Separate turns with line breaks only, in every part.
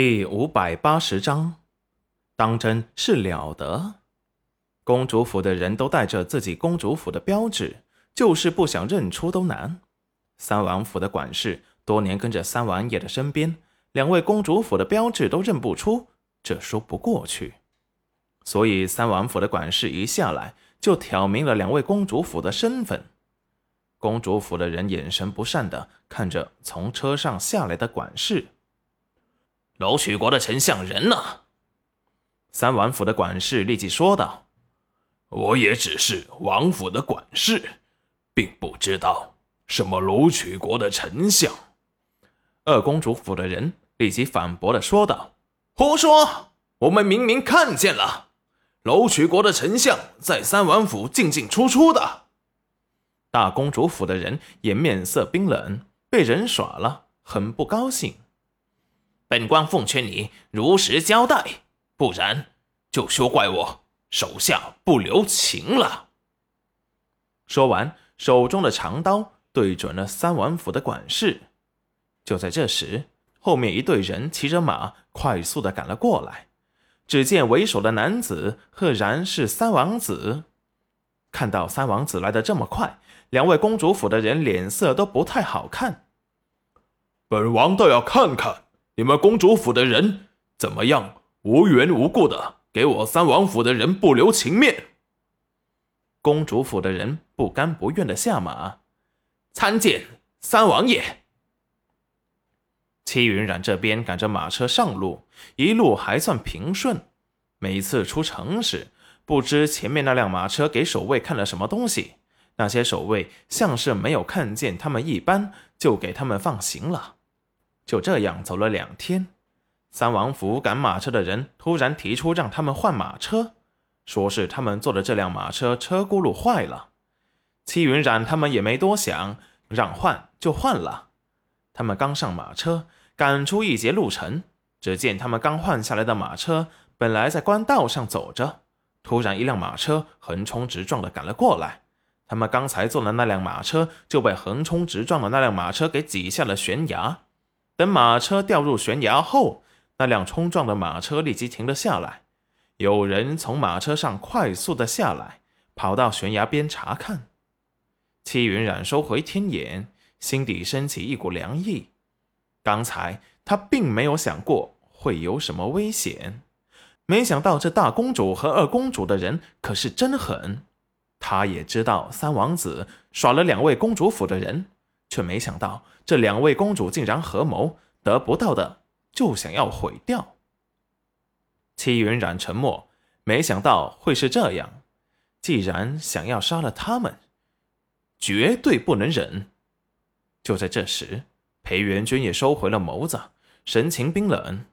第五百八十章，当真是了得！公主府的人都带着自己公主府的标志，就是不想认出都难。三王府的管事多年跟着三王爷的身边，两位公主府的标志都认不出，这说不过去。所以三王府的管事一下来就挑明了两位公主府的身份。公主府的人眼神不善的看着从车上下来的管事。
楼曲国的丞相人呢？
三王府的管事立即说道：“
我也只是王府的管事，并不知道什么楼曲国的丞相。”
二公主府的人立即反驳的说道：“
胡说！我们明明看见了，楼曲国的丞相在三王府进进出出的。”
大公主府的人也面色冰冷，被人耍了，很不高兴。
本官奉劝你如实交代，不然就休怪我手下不留情了。
说完，手中的长刀对准了三王府的管事。就在这时，后面一队人骑着马快速的赶了过来。只见为首的男子赫然是三王子。看到三王子来的这么快，两位公主府的人脸色都不太好看。
本王倒要看看。你们公主府的人怎么样？无缘无故的给我三王府的人不留情面。
公主府的人不甘不愿的下马，
参见三王爷。
戚云染这边赶着马车上路，一路还算平顺。每次出城时，不知前面那辆马车给守卫看了什么东西，那些守卫像是没有看见他们一般，就给他们放行了。就这样走了两天，三王府赶马车的人突然提出让他们换马车，说是他们坐的这辆马车车轱辘坏了。戚云染他们也没多想，让换就换了。他们刚上马车，赶出一截路程，只见他们刚换下来的马车本来在官道上走着，突然一辆马车横冲直撞的赶了过来，他们刚才坐的那辆马车就被横冲直撞的那辆马车给挤下了悬崖。等马车掉入悬崖后，那辆冲撞的马车立即停了下来。有人从马车上快速的下来，跑到悬崖边查看。戚云染收回天眼，心底升起一股凉意。刚才他并没有想过会有什么危险，没想到这大公主和二公主的人可是真狠。他也知道三王子耍了两位公主府的人。却没想到，这两位公主竟然合谋，得不到的就想要毁掉。戚云染沉默，没想到会是这样。既然想要杀了他们，绝对不能忍。就在这时，裴元君也收回了眸子，神情冰冷：“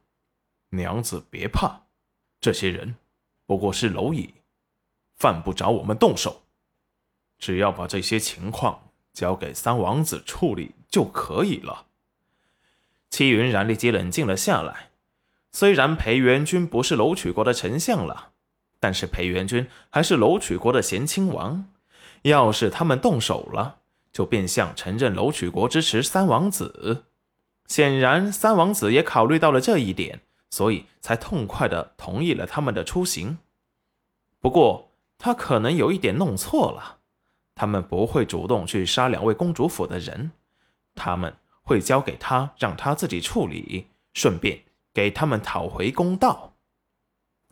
娘子别怕，这些人不过是蝼蚁，犯不着我们动手。只要把这些情况……”交给三王子处理就可以了。
戚云染立即冷静了下来。虽然裴元君不是楼曲国的丞相了，但是裴元君还是楼曲国的贤亲王。要是他们动手了，就变相承认楼曲国支持三王子。显然，三王子也考虑到了这一点，所以才痛快的同意了他们的出行。不过，他可能有一点弄错了。他们不会主动去杀两位公主府的人，他们会交给他，让他自己处理，顺便给他们讨回公道。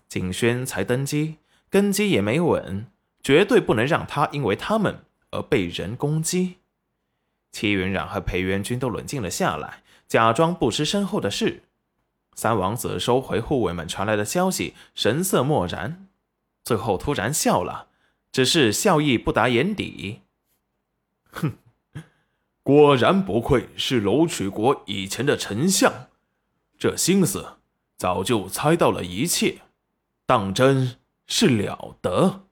景轩才登基，根基也没稳，绝对不能让他因为他们而被人攻击。齐云染和裴元君都冷静了下来，假装不知身后的事。三王子收回护卫们传来的消息，神色漠然，最后突然笑了。只是笑意不达眼底。
哼，果然不愧是楼曲国以前的丞相，这心思早就猜到了一切，当真是了得。